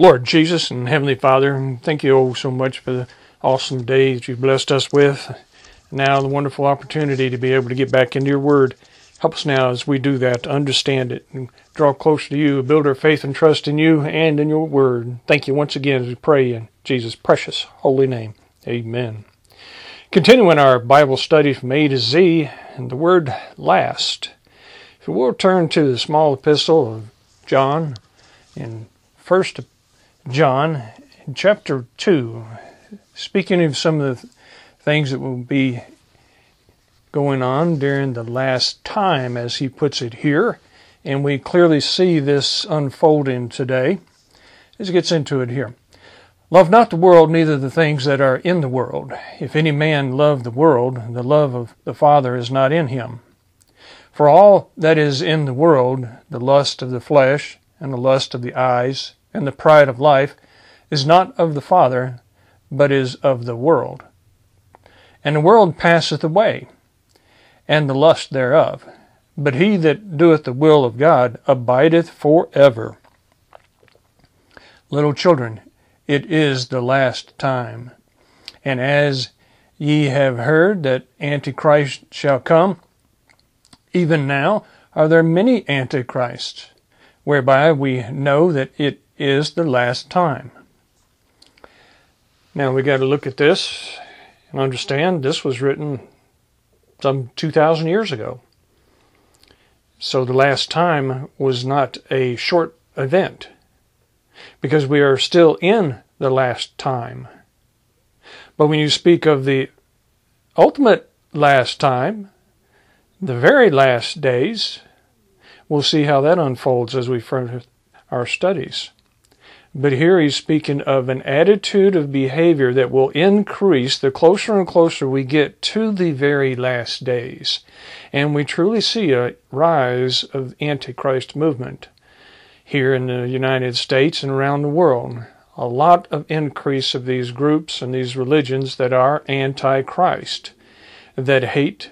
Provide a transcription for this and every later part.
Lord Jesus and Heavenly Father, thank you oh so much for the awesome day that you've blessed us with. Now, the wonderful opportunity to be able to get back into your word. Help us now as we do that to understand it and draw closer to you, build our faith and trust in you and in your word. Thank you once again as we pray in Jesus' precious holy name. Amen. Continuing our Bible study from A to Z, and the word last. If we will turn to the small epistle of John in First John, chapter 2, speaking of some of the things that will be going on during the last time, as he puts it here, and we clearly see this unfolding today as he gets into it here. Love not the world, neither the things that are in the world. If any man love the world, the love of the Father is not in him. For all that is in the world, the lust of the flesh, and the lust of the eyes, and the pride of life is not of the Father, but is of the world. And the world passeth away, and the lust thereof. But he that doeth the will of God abideth for ever. Little children, it is the last time. And as ye have heard that Antichrist shall come, even now are there many Antichrists, whereby we know that it is the last time. Now we got to look at this and understand this was written some 2,000 years ago. So the last time was not a short event because we are still in the last time. But when you speak of the ultimate last time, the very last days, we'll see how that unfolds as we further our studies. But here he's speaking of an attitude of behavior that will increase the closer and closer we get to the very last days. And we truly see a rise of Antichrist movement here in the United States and around the world. A lot of increase of these groups and these religions that are anti-Christ, that hate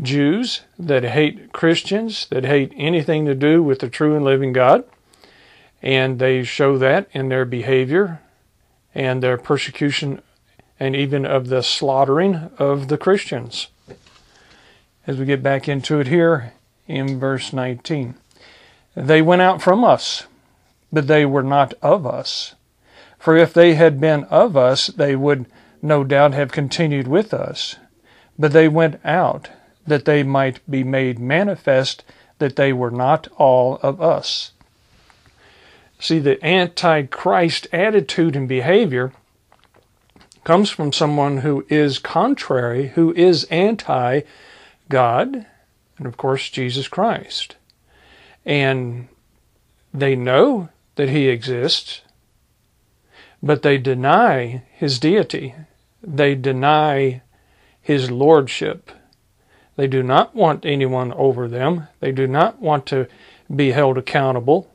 Jews, that hate Christians, that hate anything to do with the true and living God and they show that in their behavior and their persecution and even of the slaughtering of the Christians. As we get back into it here in verse 19, they went out from us, but they were not of us. For if they had been of us, they would no doubt have continued with us. But they went out, that they might be made manifest that they were not all of us. See, the antichrist attitude and behavior comes from someone who is contrary, who is anti God, and of course, Jesus Christ. And they know that he exists, but they deny his deity. They deny his lordship. They do not want anyone over them. They do not want to be held accountable.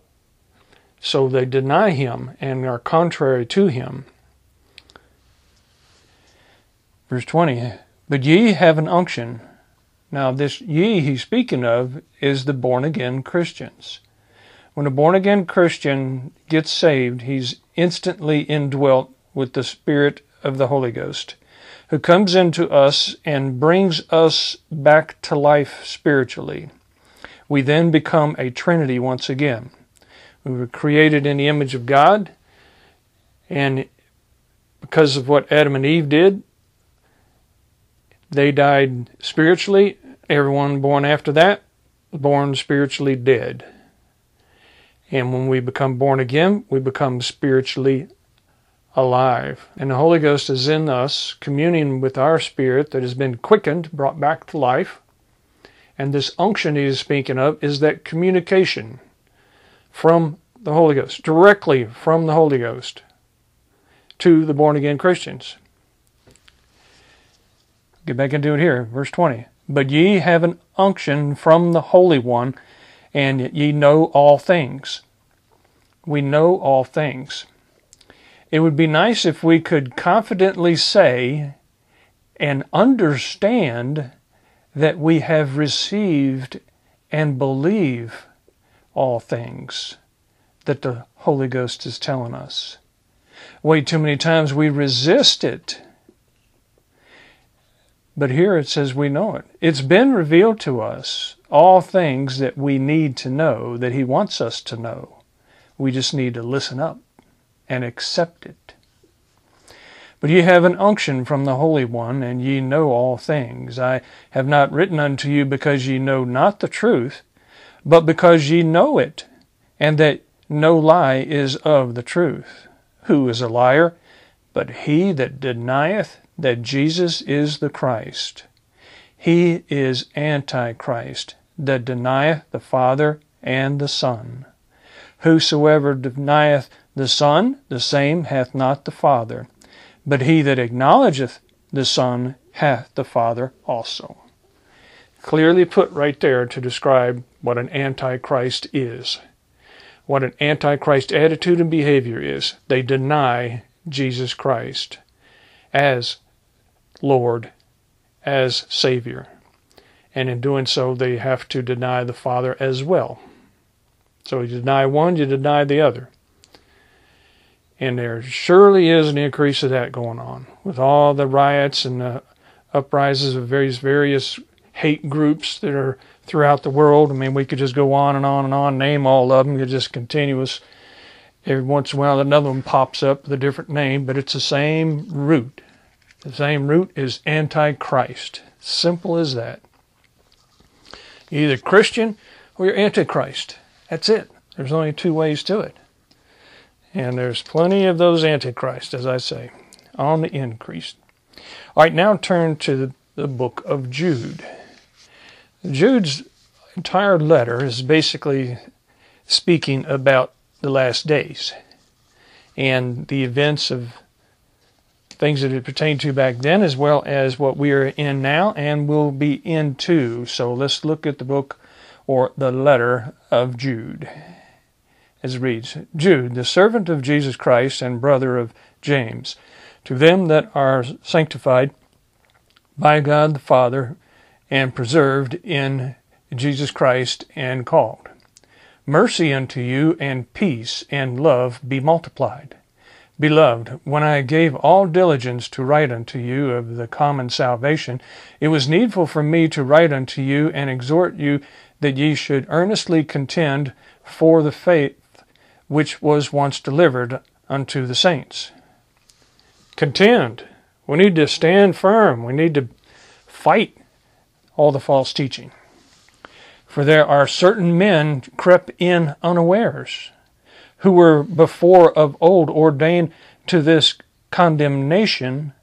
So they deny him and are contrary to him. Verse 20 But ye have an unction. Now, this ye he's speaking of is the born again Christians. When a born again Christian gets saved, he's instantly indwelt with the Spirit of the Holy Ghost, who comes into us and brings us back to life spiritually. We then become a Trinity once again. We were created in the image of God, and because of what Adam and Eve did, they died spiritually. Everyone born after that, born spiritually dead. And when we become born again, we become spiritually alive. And the Holy Ghost is in us, communing with our spirit that has been quickened, brought back to life. And this unction he is speaking of is that communication from the Holy Ghost, directly from the Holy Ghost to the born again Christians. Get back into it here, verse 20. But ye have an unction from the Holy One, and ye know all things. We know all things. It would be nice if we could confidently say and understand that we have received and believe all things that the Holy Ghost is telling us. Way too many times we resist it. But here it says we know it. It's been revealed to us all things that we need to know, that He wants us to know. We just need to listen up and accept it. But ye have an unction from the Holy One, and ye know all things. I have not written unto you because ye know not the truth, but because ye know it, and that no lie is of the truth. Who is a liar? But he that denieth that Jesus is the Christ. He is Antichrist, that denieth the Father and the Son. Whosoever denieth the Son, the same hath not the Father. But he that acknowledgeth the Son hath the Father also. Clearly put right there to describe what an Antichrist is what an antichrist attitude and behavior is. They deny Jesus Christ as Lord, as Savior. And in doing so, they have to deny the Father as well. So you deny one, you deny the other. And there surely is an increase of that going on with all the riots and the uprises of various various hate groups that are throughout the world. I mean, we could just go on and on and on, name all of them. It's just continuous. Every once in a while, another one pops up with a different name, but it's the same root. The same root is Antichrist. Simple as that. You're either Christian or you're Antichrist. That's it. There's only two ways to it. And there's plenty of those Antichrists, as I say, on the increase. All right, now turn to the, the book of Jude. Jude's entire letter is basically speaking about the last days and the events of things that it pertained to back then, as well as what we are in now and will be into. So let's look at the book or the letter of Jude. As it reads Jude, the servant of Jesus Christ and brother of James, to them that are sanctified by God the Father and preserved in Jesus Christ and called. Mercy unto you and peace and love be multiplied. Beloved, when I gave all diligence to write unto you of the common salvation, it was needful for me to write unto you and exhort you that ye should earnestly contend for the faith which was once delivered unto the saints. Contend. We need to stand firm. We need to fight all the false teaching. For there are certain men crept in unawares, who were before of old ordained to this condemnation,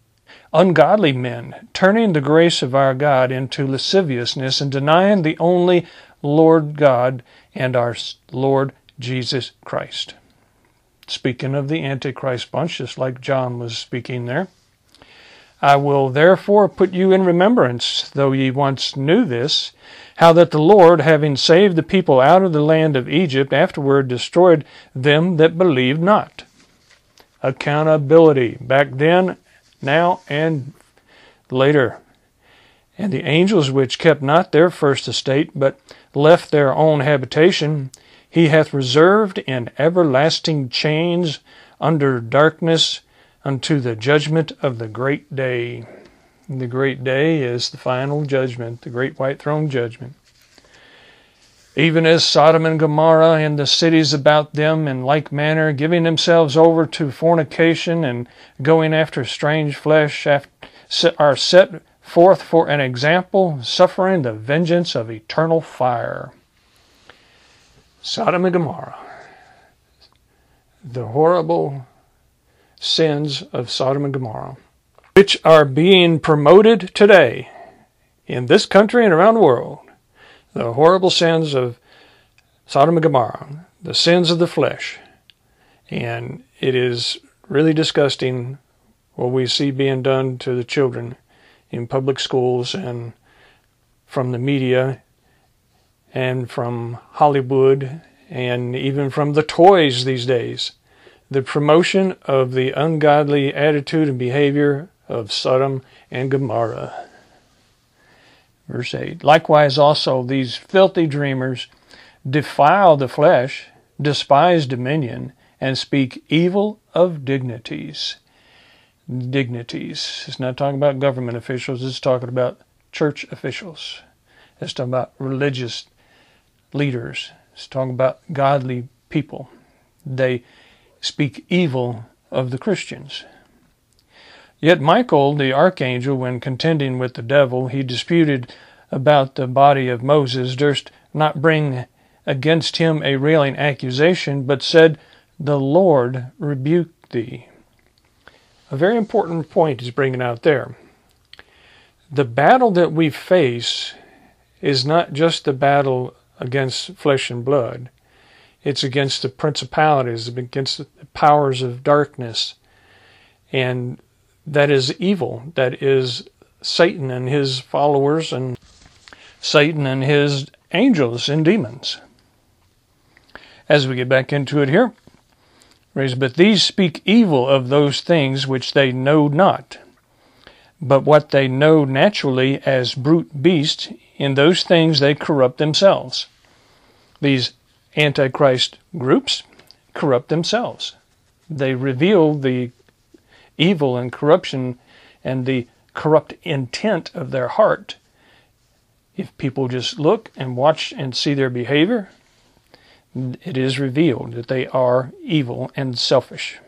ungodly men, turning the grace of our God into lasciviousness and denying the only Lord God and our Lord Jesus Christ. Speaking of the Antichrist bunch, just like John was speaking there. I will therefore put you in remembrance, though ye once knew this, how that the Lord, having saved the people out of the land of Egypt, afterward destroyed them that believed not. Accountability back then, now, and later. And the angels which kept not their first estate, but left their own habitation, he hath reserved in everlasting chains under darkness unto the judgment of the great day. The great day is the final judgment, the great white throne judgment. Even as Sodom and Gomorrah and the cities about them in like manner, giving themselves over to fornication and going after strange flesh, are set forth for an example, suffering the vengeance of eternal fire. Sodom and Gomorrah, the horrible sins of Sodom and Gomorrah, which are being promoted today in this country and around the world. The horrible sins of Sodom and Gomorrah, the sins of the flesh. And it is really disgusting what we see being done to the children in public schools and from the media and from Hollywood and even from the toys these days the promotion of the ungodly attitude and behavior of Sodom and Gomorrah. Verse 8 Likewise, also, these filthy dreamers defile the flesh, despise dominion, and speak evil of dignities. Dignities. It's not talking about government officials, it's talking about church officials. It's talking about religious leaders. It's talking about godly people. They speak evil of the Christians. Yet Michael, the archangel, when contending with the devil, he disputed about the body of Moses, durst not bring against him a railing accusation, but said, The Lord rebuke thee. A very important point is bringing out there. The battle that we face is not just the battle against flesh and blood, it's against the principalities, against the powers of darkness. And that is evil. That is Satan and his followers, and Satan and his angels and demons. As we get back into it here, but these speak evil of those things which they know not. But what they know naturally as brute beasts, in those things they corrupt themselves. These Antichrist groups corrupt themselves. They reveal the evil and corruption and the corrupt intent of their heart. If people just look and watch and see their behavior, it is revealed that they are evil and selfish.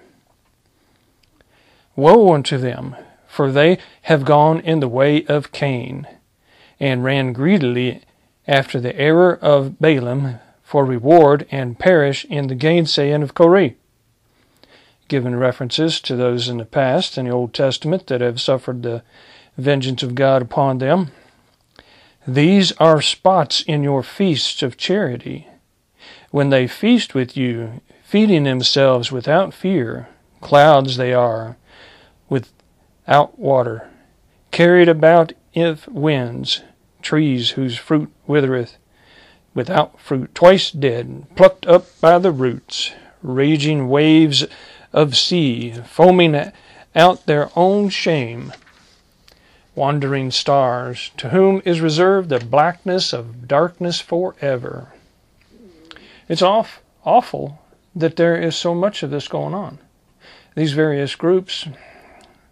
Woe unto them, for they have gone in the way of Cain, and ran greedily after the error of Balaam for reward, and perish in the gainsaying of Korah. Given references to those in the past in the Old Testament that have suffered the vengeance of God upon them. These are spots in your feasts of charity when they feast with you, feeding themselves without fear, clouds they are, without water, carried about if winds, trees whose fruit withereth, without fruit, twice dead, plucked up by the roots, raging waves of sea, foaming out their own shame, wandering stars, to whom is reserved the blackness of darkness forever. It's off, awful that there is so much of this going on. These various groups,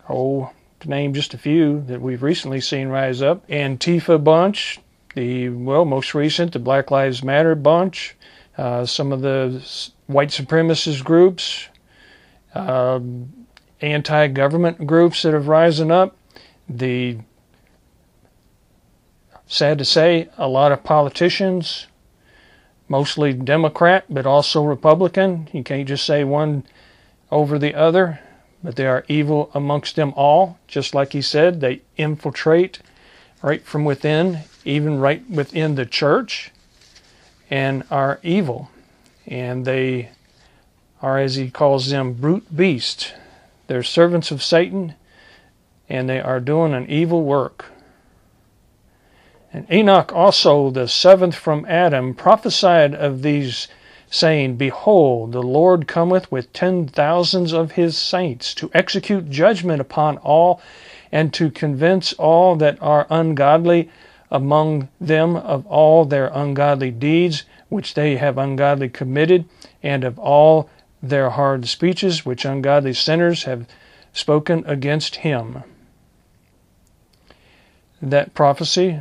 oh, to name just a few that we've recently seen rise up Antifa bunch, the, well, most recent, the Black Lives Matter bunch, uh, some of the white supremacist groups, uh, anti government groups that have risen up, the sad to say, a lot of politicians mostly Democrat, but also Republican. You can't just say one over the other, but they are evil amongst them all. Just like he said, they infiltrate right from within, even right within the church, and are evil. And they are, as he calls them, brute beasts. They're servants of Satan, and they are doing an evil work. And Enoch also, the seventh from Adam, prophesied of these, saying, Behold, the Lord cometh with ten thousands of his saints to execute judgment upon all, and to convince all that are ungodly among them of all their ungodly deeds which they have ungodly committed, and of all their hard speeches which ungodly sinners have spoken against him. That prophecy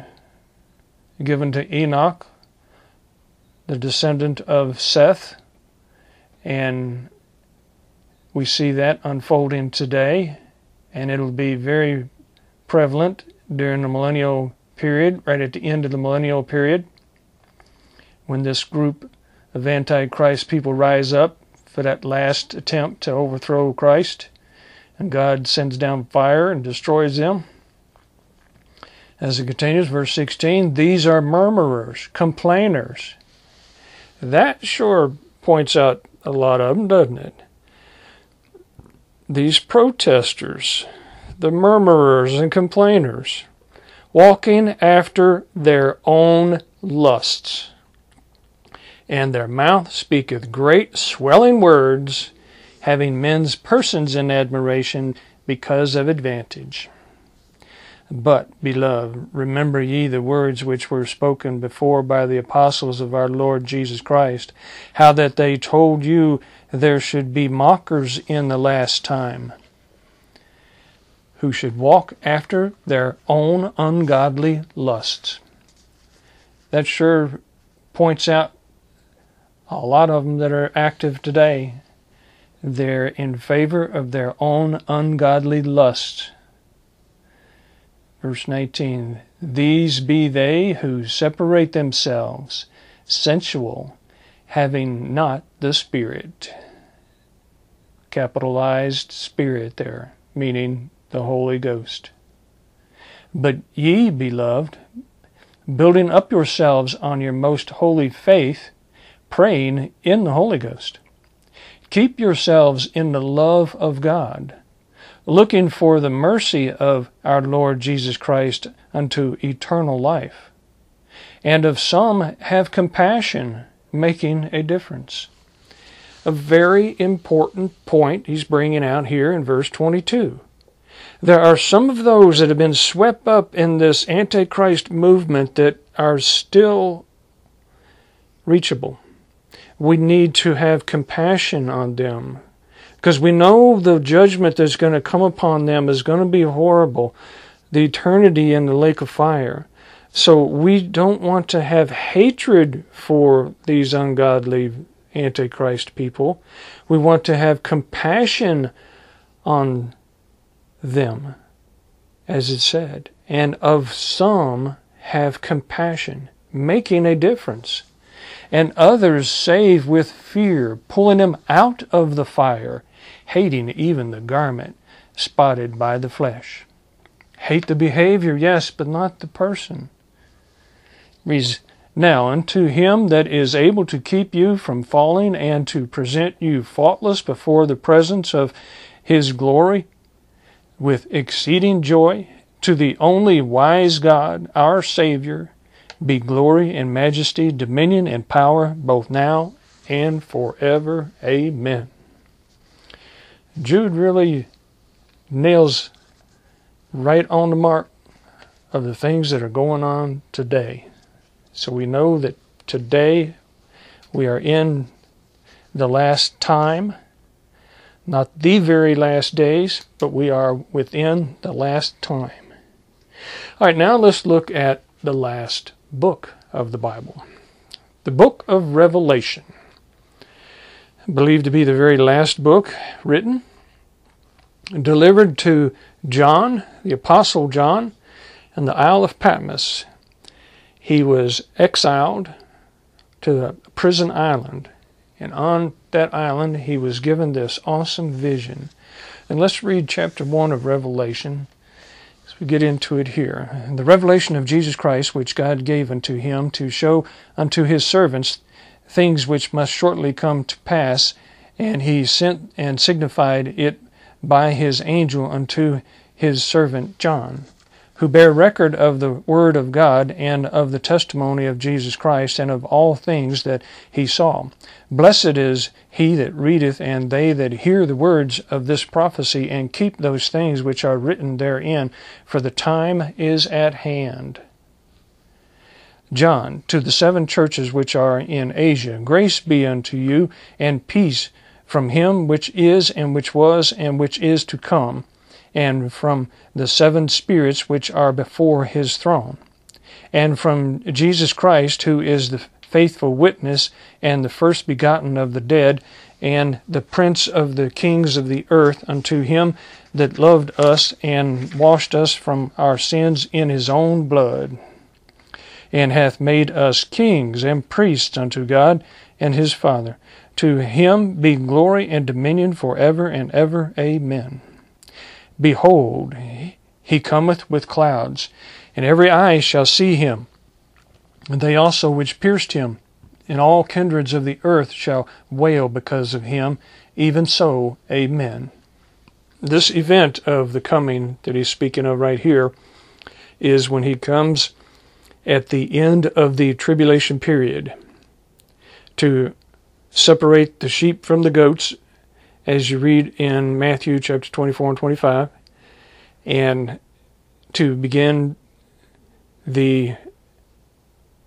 given to Enoch, the descendant of Seth, and we see that unfolding today, and it'll be very prevalent during the millennial period, right at the end of the millennial period, when this group of Antichrist people rise up for that last attempt to overthrow Christ, and God sends down fire and destroys them. As it continues, verse 16, these are murmurers, complainers. That sure points out a lot of them, doesn't it? These protesters, the murmurers and complainers, walking after their own lusts. And their mouth speaketh great swelling words, having men's persons in admiration because of advantage. But, beloved, remember ye the words which were spoken before by the apostles of our Lord Jesus Christ, how that they told you there should be mockers in the last time, who should walk after their own ungodly lusts. That sure points out a lot of them that are active today. They're in favor of their own ungodly lusts Verse 19 These be they who separate themselves, sensual, having not the Spirit. Capitalized Spirit there, meaning the Holy Ghost. But ye, beloved, building up yourselves on your most holy faith, praying in the Holy Ghost. Keep yourselves in the love of God looking for the mercy of our Lord Jesus Christ unto eternal life. And of some have compassion, making a difference. A very important point he's bringing out here in verse 22. There are some of those that have been swept up in this Antichrist movement that are still reachable. We need to have compassion on them because we know the judgment that's going to come upon them is going to be horrible the eternity in the lake of fire. So we don't want to have hatred for these ungodly Antichrist people. We want to have compassion on them, as it said, and of some have compassion, making a difference, and others save with fear, pulling them out of the fire hating even the garment spotted by the flesh. Hate the behavior, yes, but not the person. Now, unto him that is able to keep you from falling and to present you faultless before the presence of his glory with exceeding joy, to the only wise God, our Savior, be glory and majesty, dominion and power, both now and forever. Amen. Jude really nails right on the mark of the things that are going on today. So we know that today we are in the last time, not the very last days, but we are within the last time. All right, now let's look at the last book of the Bible, the book of Revelation. Believed to be the very last book written delivered to John, the Apostle John, in the Isle of Patmos. He was exiled to a prison island, and on that island he was given this awesome vision. And let's read chapter 1 of Revelation as we get into it here. The revelation of Jesus Christ, which God gave unto him to show unto his servants things which must shortly come to pass, and he sent and signified it by his angel unto his servant John, who bear record of the word of God and of the testimony of Jesus Christ and of all things that he saw. Blessed is he that readeth and they that hear the words of this prophecy and keep those things which are written therein, for the time is at hand. John, to the seven churches which are in Asia, grace be unto you and peace from him which is, and which was, and which is to come, and from the seven spirits which are before his throne, and from Jesus Christ, who is the faithful witness, and the first begotten of the dead, and the prince of the kings of the earth, unto him that loved us and washed us from our sins in his own blood, and hath made us kings and priests unto God and his Father. To him be glory and dominion for ever and ever. Amen. Behold, he cometh with clouds, and every eye shall see him, and they also which pierced him, and all kindreds of the earth shall wail because of him. Even so, Amen. This event of the coming that he's speaking of right here is when he comes at the end of the tribulation period to separate the sheep from the goats, as you read in Matthew chapter 24 and 25, and to begin the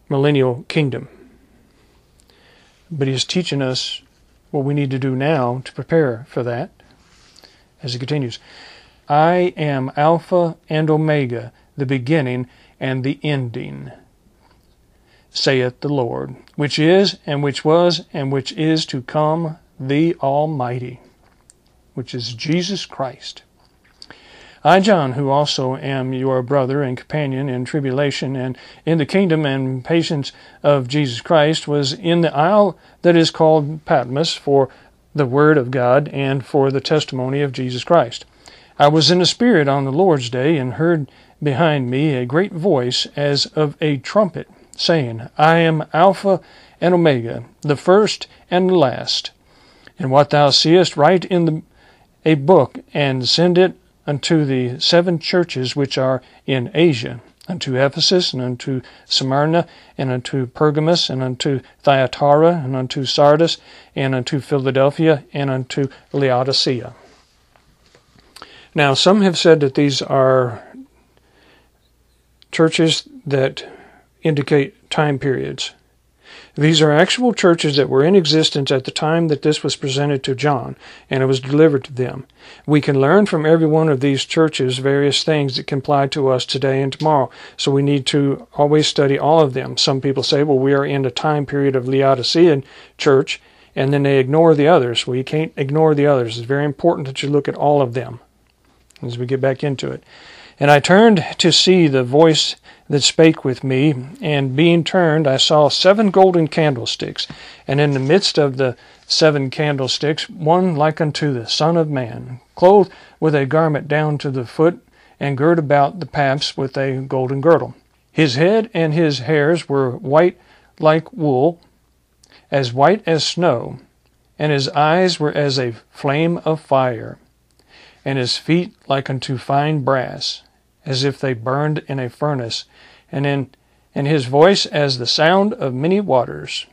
millennial kingdom. But he's teaching us what we need to do now to prepare for that. As he continues, I am Alpha and Omega, the beginning and the ending, saith the Lord, which is, and which was, and which is to come, the Almighty, which is Jesus Christ. I, John, who also am your brother and companion in tribulation and in the kingdom and patience of Jesus Christ, was in the isle that is called Patmos for the word of God and for the testimony of Jesus Christ. I was in the Spirit on the Lord's day and heard behind me a great voice as of a trumpet, saying, I am Alpha and Omega, the first and the last. And what thou seest, write in the, a book and send it unto the seven churches which are in Asia, unto Ephesus, and unto Smyrna, and unto Pergamos, and unto Thyatira, and unto Sardis, and unto Philadelphia, and unto Laodicea. Now, some have said that these are churches that indicate time periods. These are actual churches that were in existence at the time that this was presented to John and it was delivered to them. We can learn from every one of these churches various things that can apply to us today and tomorrow. So we need to always study all of them. Some people say, well, we are in a time period of Laodicean church, and then they ignore the others. Well, you can't ignore the others. It's very important that you look at all of them as we get back into it. And I turned to see the voice that spake with me, and being turned, I saw seven golden candlesticks, and in the midst of the seven candlesticks, one like unto the Son of Man, clothed with a garment down to the foot, and girt about the paps with a golden girdle. His head and his hairs were white like wool, as white as snow, and his eyes were as a flame of fire, and his feet like unto fine brass as if they burned in a furnace, and in and his voice as the sound of many waters.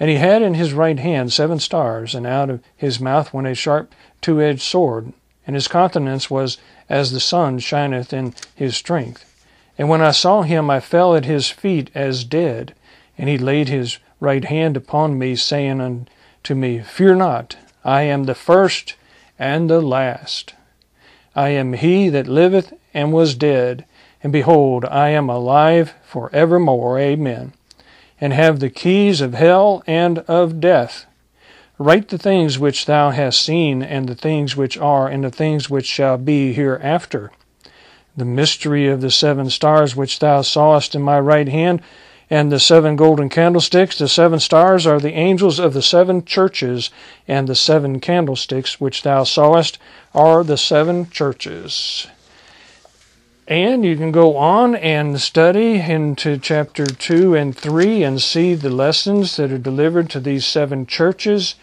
And he had in his right hand seven stars, and out of his mouth went a sharp two edged sword, and his countenance was as the sun shineth in his strength. And when I saw him, I fell at his feet as dead. And he laid his right hand upon me, saying unto me, Fear not, I am the first and the last. I am he that liveth and was dead, and behold, I am alive for evermore. Amen. And have the keys of hell and of death. Write the things which thou hast seen, and the things which are, and the things which shall be hereafter. The mystery of the seven stars which thou sawest in my right hand, and the seven golden candlesticks. The seven stars are the angels of the seven churches, and the seven candlesticks which thou sawest are the seven churches. And you can go on and study into chapter 2 and 3 and see the lessons that are delivered to these seven churches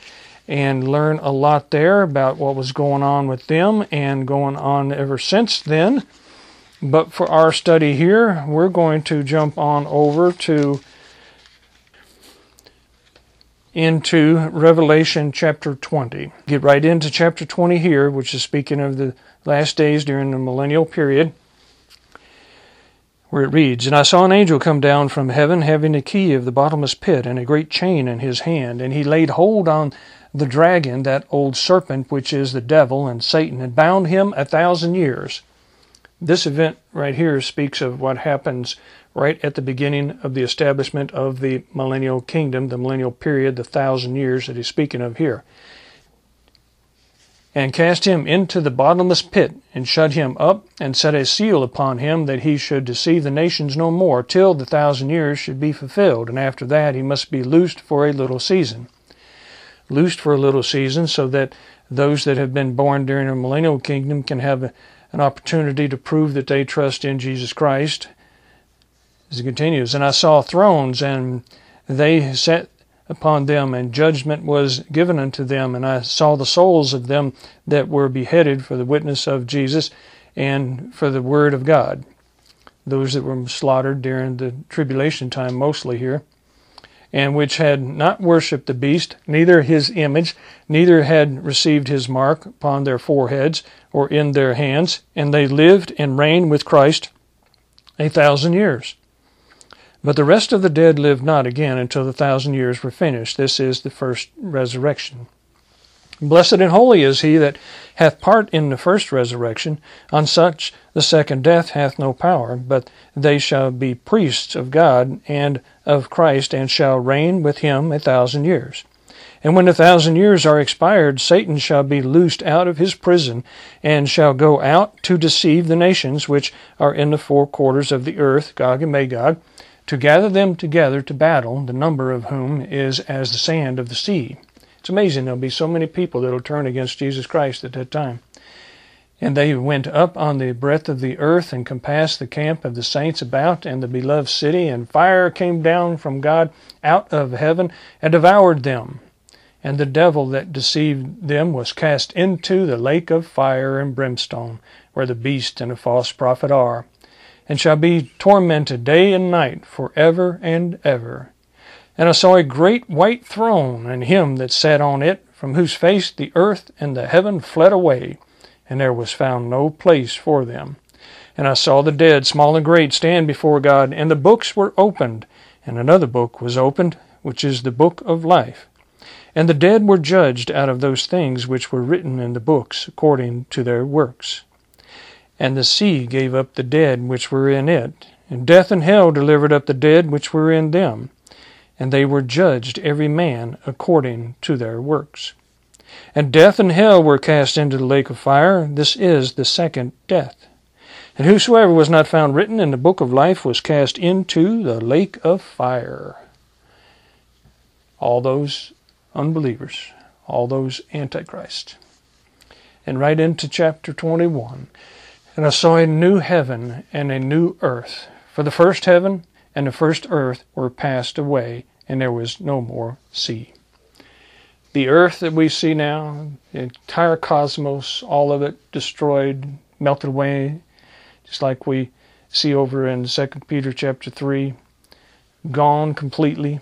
and learn a lot there about what was going on with them and going on ever since then. But for our study here, we're going to jump on over to into Revelation chapter 20. Get right into chapter 20 here, which is speaking of the last days during the millennial period where it reads, And I saw an angel come down from heaven, having a key of the bottomless pit and a great chain in his hand, and he laid hold on the dragon, that old serpent which is the devil and Satan, and bound him a thousand years. This event right here speaks of what happens right at the beginning of the establishment of the millennial kingdom, the millennial period, the thousand years that he's speaking of here and cast him into the bottomless pit, and shut him up, and set a seal upon him, that he should deceive the nations no more, till the thousand years should be fulfilled, and after that he must be loosed for a little season. Loosed for a little season, so that those that have been born during the millennial kingdom can have a, an opportunity to prove that they trust in Jesus Christ. As it continues, and I saw thrones, and they sat upon them, and judgment was given unto them. And I saw the souls of them that were beheaded for the witness of Jesus and for the word of God. Those that were slaughtered during the tribulation time, mostly here. and which had not worshipped the beast, neither his image, neither had received his mark upon their foreheads or in their hands, and they lived and reigned with Christ a thousand years. But the rest of the dead lived not again until the thousand years were finished. This is the first resurrection. Blessed and holy is he that hath part in the first resurrection. On such the second death hath no power, but they shall be priests of God and of Christ, and shall reign with him a thousand years. And when a thousand years are expired, Satan shall be loosed out of his prison, and shall go out to deceive the nations which are in the four quarters of the earth, Gog and Magog, to gather them together to battle, the number of whom is as the sand of the sea. It's amazing there'll be so many people that'll turn against Jesus Christ at that time. And they went up on the breadth of the earth and compassed the camp of the saints about and the beloved city, and fire came down from God out of heaven and devoured them. And the devil that deceived them was cast into the lake of fire and brimstone, where the beast and the false prophet are, and shall be tormented day and night for ever and ever. And I saw a great white throne, and him that sat on it, from whose face the earth and the heaven fled away, and there was found no place for them. And I saw the dead, small and great, stand before God, and the books were opened, and another book was opened, which is the book of life. And the dead were judged out of those things which were written in the books, according to their works. And the sea gave up the dead which were in it, and death and hell delivered up the dead which were in them and they were judged every man according to their works. And death and hell were cast into the lake of fire. This is the second death. And whosoever was not found written in the book of life was cast into the lake of fire. All those unbelievers, all those antichrists. And right into chapter 21. And I saw a new heaven and a new earth. For the first heaven and the first earth were passed away, and there was no more sea. The earth that we see now, the entire cosmos, all of it destroyed, melted away, just like we see over in 2 Peter chapter 3, gone completely.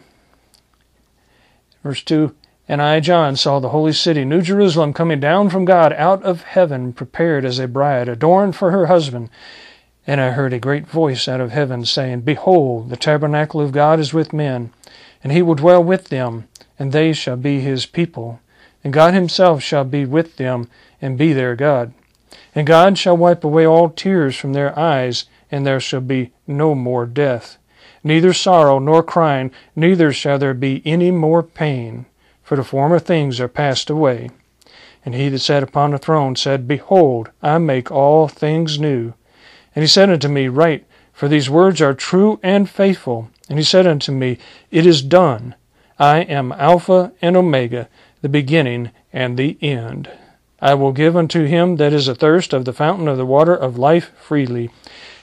Verse 2 And I, John, saw the holy city, New Jerusalem, coming down from God out of heaven, prepared as a bride, adorned for her husband. And I heard a great voice out of heaven saying, Behold, the tabernacle of God is with men and he will dwell with them, and they shall be his people. And God himself shall be with them, and be their God. And God shall wipe away all tears from their eyes, and there shall be no more death, neither sorrow nor crying, neither shall there be any more pain, for the former things are passed away. And he that sat upon the throne said, Behold, I make all things new. And he said unto me, Write, for these words are true and faithful. And he said unto me, It is done. I am Alpha and Omega, the beginning and the end. I will give unto him that is athirst of the fountain of the water of life freely.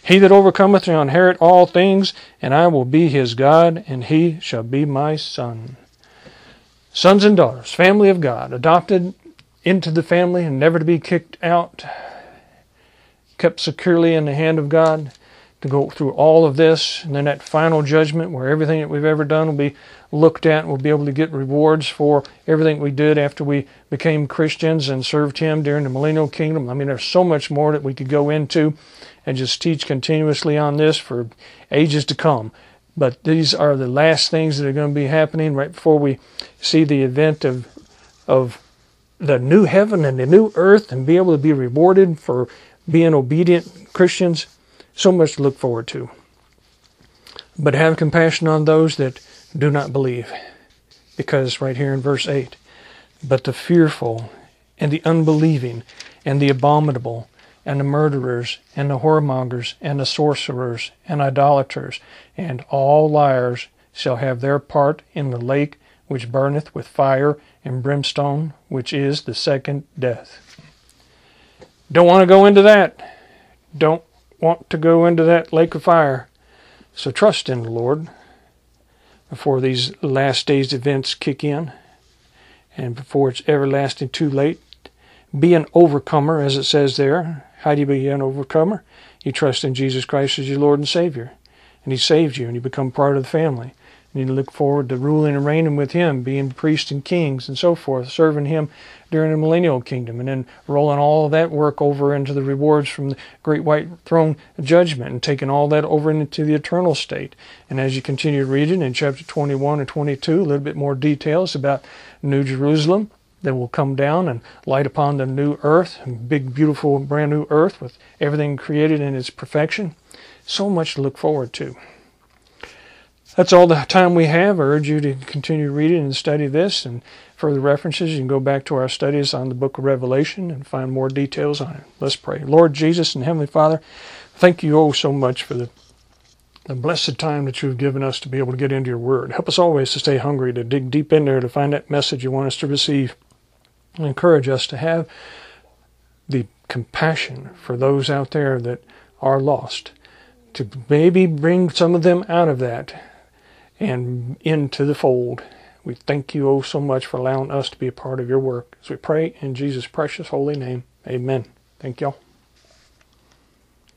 He that overcometh shall inherit all things, and I will be his God, and he shall be my son. Sons and daughters, family of God, adopted into the family and never to be kicked out, kept securely in the hand of God to go through all of this, and then that final judgment where everything that we've ever done will be looked at, and we'll be able to get rewards for everything we did after we became Christians and served Him during the millennial kingdom. I mean, there's so much more that we could go into and just teach continuously on this for ages to come. But these are the last things that are going to be happening right before we see the event of of the new heaven and the new earth and be able to be rewarded for being obedient Christians so much to look forward to. But have compassion on those that do not believe. Because right here in verse 8, but the fearful and the unbelieving and the abominable and the murderers and the whoremongers and the sorcerers and idolaters and all liars shall have their part in the lake which burneth with fire and brimstone, which is the second death. Don't want to go into that. Don't want to go into that lake of fire. So trust in the Lord before these last days events kick in and before it's everlasting too late. Be an overcomer, as it says there. How do you be an overcomer? You trust in Jesus Christ as your Lord and Savior. And He saved you and you become part of the family. And you look forward to ruling and reigning with him, being priests and kings and so forth, serving him during the millennial kingdom, and then rolling all that work over into the rewards from the great white throne judgment and taking all that over into the eternal state. And as you continue reading in chapter 21 and 22, a little bit more details about New Jerusalem that will come down and light upon the new earth, big, beautiful, brand new earth with everything created in its perfection. So much to look forward to. That's all the time we have. I urge you to continue reading and study this and further references. You can go back to our studies on the book of Revelation and find more details on it. Let's pray. Lord Jesus and Heavenly Father, thank you oh so much for the, the blessed time that you've given us to be able to get into your word. Help us always to stay hungry, to dig deep in there, to find that message you want us to receive. Encourage us to have the compassion for those out there that are lost, to maybe bring some of them out of that and into the fold. We thank you oh so much for allowing us to be a part of your work. As we pray in Jesus' precious holy name, amen. Thank y'all.